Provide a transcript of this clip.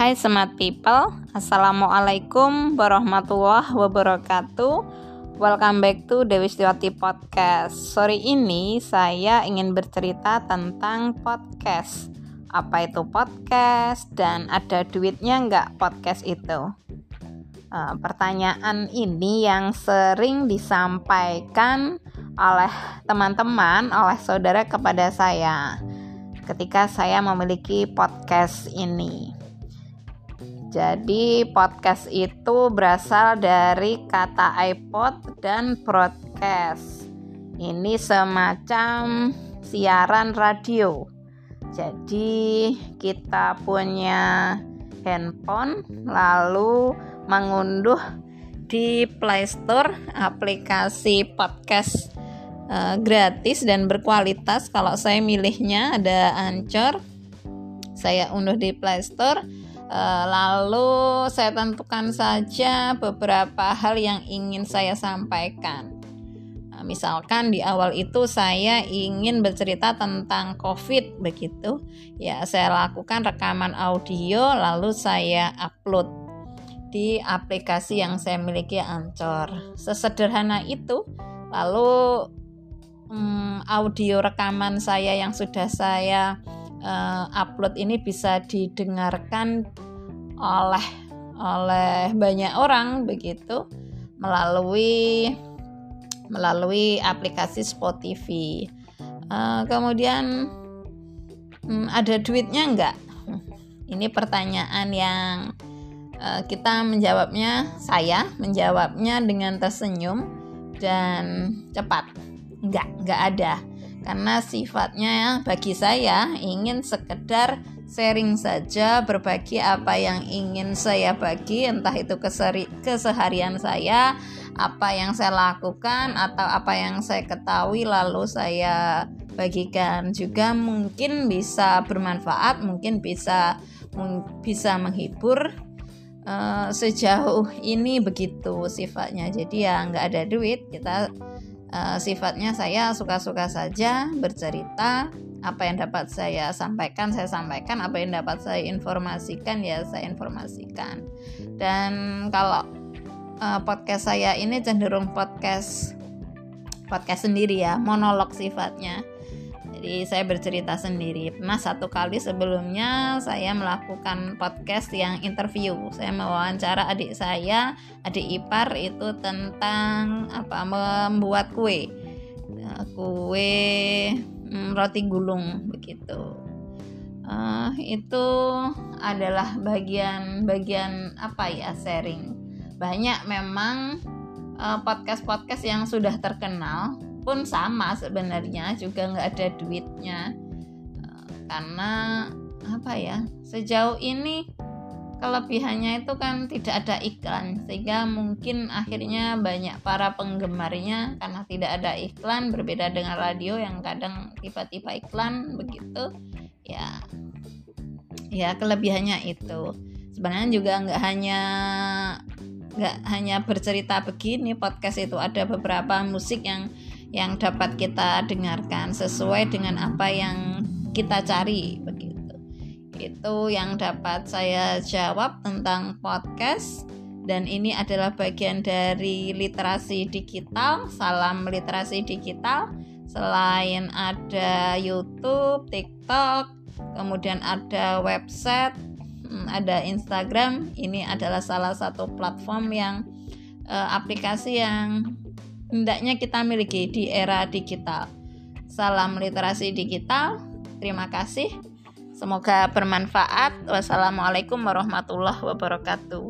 Hai smart people, Assalamualaikum warahmatullahi wabarakatuh. Welcome back to Dewi Setiwati Podcast. Sore ini saya ingin bercerita tentang podcast. Apa itu podcast dan ada duitnya nggak podcast itu? Uh, Pertanyaan ini yang sering disampaikan oleh teman-teman, oleh saudara kepada saya ketika saya memiliki podcast ini jadi podcast itu berasal dari kata iPod dan broadcast. Ini semacam siaran radio. Jadi kita punya handphone lalu mengunduh di Play Store aplikasi podcast uh, gratis dan berkualitas. Kalau saya milihnya ada Anchor. Saya unduh di Play Store lalu saya tentukan saja beberapa hal yang ingin saya sampaikan. Nah, misalkan di awal itu saya ingin bercerita tentang COVID begitu, ya saya lakukan rekaman audio lalu saya upload di aplikasi yang saya miliki Anchor. Sesederhana itu. Lalu hmm, audio rekaman saya yang sudah saya uh, upload ini bisa didengarkan oleh oleh banyak orang begitu melalui melalui aplikasi Spotify. Uh, kemudian um, ada duitnya enggak? Ini pertanyaan yang uh, kita menjawabnya saya menjawabnya dengan tersenyum dan cepat. Enggak, enggak ada karena sifatnya bagi saya ingin sekedar sharing saja berbagi apa yang ingin saya bagi entah itu keseri, keseharian saya apa yang saya lakukan atau apa yang saya ketahui lalu saya bagikan. Juga mungkin bisa bermanfaat mungkin bisa bisa menghibur uh, sejauh ini begitu sifatnya. Jadi ya nggak ada duit kita uh, sifatnya saya suka-suka saja bercerita. Apa yang dapat saya sampaikan saya sampaikan. Apa yang dapat saya informasikan ya saya informasikan. Dan kalau uh, podcast saya ini cenderung podcast podcast sendiri ya monolog sifatnya jadi saya bercerita sendiri. Pernah satu kali sebelumnya saya melakukan podcast yang interview. Saya mewawancara adik saya, adik ipar itu tentang apa membuat kue. Nah, kue hmm, roti gulung begitu. Uh, itu adalah bagian-bagian apa ya sharing. Banyak memang eh, podcast-podcast uh, yang sudah terkenal pun sama sebenarnya juga nggak ada duitnya. Eh, karena apa ya sejauh ini kelebihannya itu kan tidak ada iklan sehingga mungkin akhirnya banyak para penggemarnya karena tidak ada iklan berbeda dengan radio yang kadang tiba-tiba iklan begitu. Ya ya kelebihannya itu. Sebenarnya juga nggak hanya nggak hanya bercerita begini podcast itu ada beberapa musik yang yang dapat kita dengarkan sesuai dengan apa yang kita cari begitu. Itu yang dapat saya jawab tentang podcast dan ini adalah bagian dari literasi digital. Salam literasi digital. Selain ada YouTube, TikTok, kemudian ada website, hmm, ada Instagram. Ini adalah salah satu platform yang eh, aplikasi yang hendaknya kita miliki di era digital. Salam literasi digital. Terima kasih. Semoga bermanfaat. Wassalamualaikum warahmatullahi wabarakatuh.